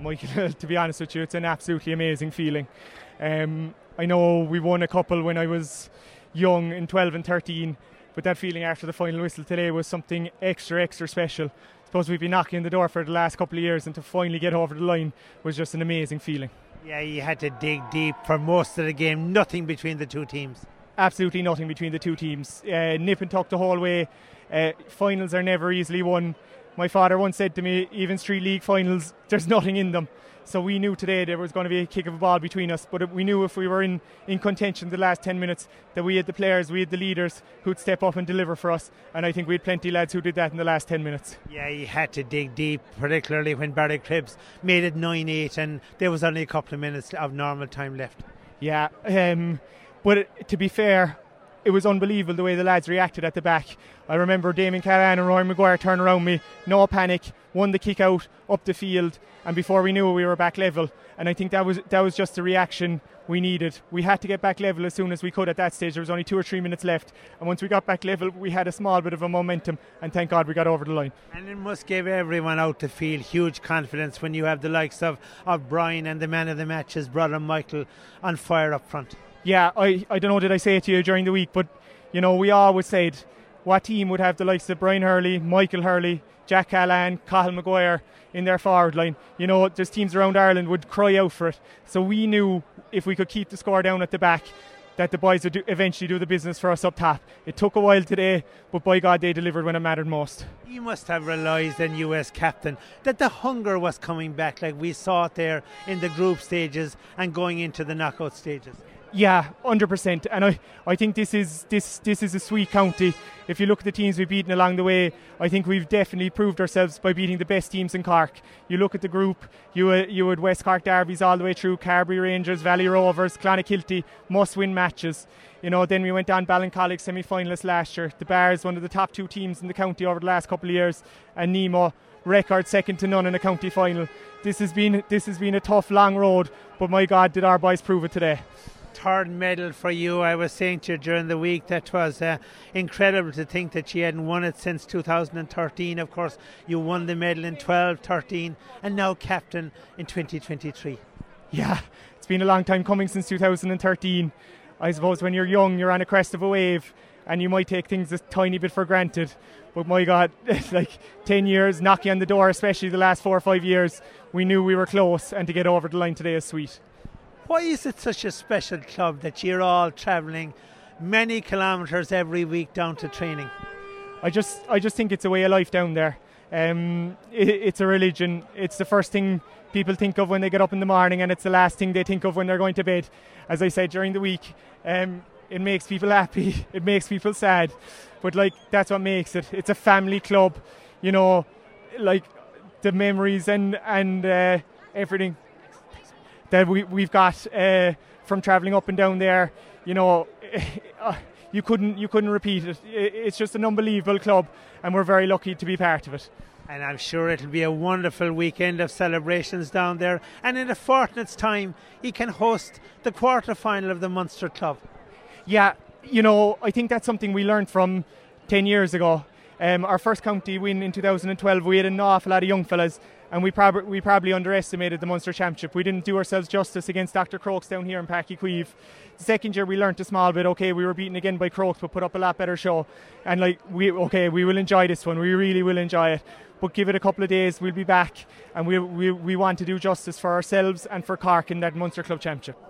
Michael, to be honest with you, it's an absolutely amazing feeling. Um, I know we won a couple when I was young in 12 and 13, but that feeling after the final whistle today was something extra, extra special. I suppose we've been knocking on the door for the last couple of years, and to finally get over the line was just an amazing feeling. Yeah, you had to dig deep for most of the game, nothing between the two teams. Absolutely nothing between the two teams. Uh, nip and tuck the whole way. Uh, finals are never easily won. My father once said to me, even Street League finals, there's nothing in them. So we knew today there was going to be a kick of a ball between us, but we knew if we were in, in contention the last 10 minutes that we had the players, we had the leaders who'd step up and deliver for us. And I think we had plenty of lads who did that in the last 10 minutes. Yeah, you had to dig deep, particularly when Barry Cribs made it 9 8 and there was only a couple of minutes of normal time left. Yeah, um, but to be fair, it was unbelievable the way the lads reacted at the back. I remember Damien Cahalane and Rory Maguire turn around me, no panic, won the kick out up the field, and before we knew it, we were back level. And I think that was that was just the reaction we needed. We had to get back level as soon as we could at that stage. There was only two or three minutes left, and once we got back level, we had a small bit of a momentum, and thank God we got over the line. And it must give everyone out the field huge confidence when you have the likes of, of Brian and the man of the match, his brother Michael, on fire up front. Yeah, I, I don't know, did I say it to you during the week, but you know, we always said what team would have the likes of Brian Hurley, Michael Hurley, Jack Cahalane, Cathal Maguire in their forward line. You know, there's teams around Ireland would cry out for it. So we knew if we could keep the score down at the back, that the boys would do, eventually do the business for us up top. It took a while today, but by God, they delivered when it mattered most. You must have realised, then, US captain, that the hunger was coming back, like we saw it there in the group stages and going into the knockout stages. Yeah, hundred percent. And I, I think this is this this is a sweet county. If you look at the teams we've beaten along the way, I think we've definitely proved ourselves by beating the best teams in Cork. You look at the group, you uh, you had West Cork derbies all the way through, Carbery Rangers, Valley Rovers, Clonakilty, must win matches. You know, then we went on Ballincollig semi finalists last year. The Barrs, one of the top two teams in the county over the last couple of years, and Nemo record second to none in a county final. This has been this has been a tough long road, but my God, did our boys prove it today third medal for you. I was saying to you during the week that was uh, incredible to think that she hadn't won it since 2013. Of course, you won the medal in 12, 13, and now captain in 2023. Yeah, it's been a long time coming since 2013. I suppose when you're young, you're on a crest of a wave and you might take things a tiny bit for granted. But my God, it's like 10 years knocking on the door, especially the last four or five years, we knew we were close, and to get over the line today is sweet. Why is it such a special club that you're all travelling many kilometres every week down to training? I just, I just think it's a way of life down there. Um, it, it's a religion. It's the first thing people think of when they get up in the morning, and it's the last thing they think of when they're going to bed. As I said during the week, um, it makes people happy. It makes people sad, but like that's what makes it. It's a family club, you know, like the memories and and uh, everything that we, we've got uh, from travelling up and down there. You know, uh, you couldn't you couldn't repeat it. It's just an unbelievable club, and we're very lucky to be part of it. And I'm sure it'll be a wonderful weekend of celebrations down there. And in a fortnight's time, you can host the quarter final of the Munster Club. Yeah, you know, I think that's something we learned from 10 years ago. Um, our first county win in 2012, we had an awful lot of young fellas, and we, prob- we probably underestimated the Munster Championship. We didn't do ourselves justice against Dr. Crokes down here in Páirc Uí The second year, we learnt a small bit. Okay, we were beaten again by Crokes, but put up a lot better show. And like, we okay, we will enjoy this one. We really will enjoy it. But give it a couple of days, we'll be back, and we we, we want to do justice for ourselves and for Cork in that Munster Club Championship.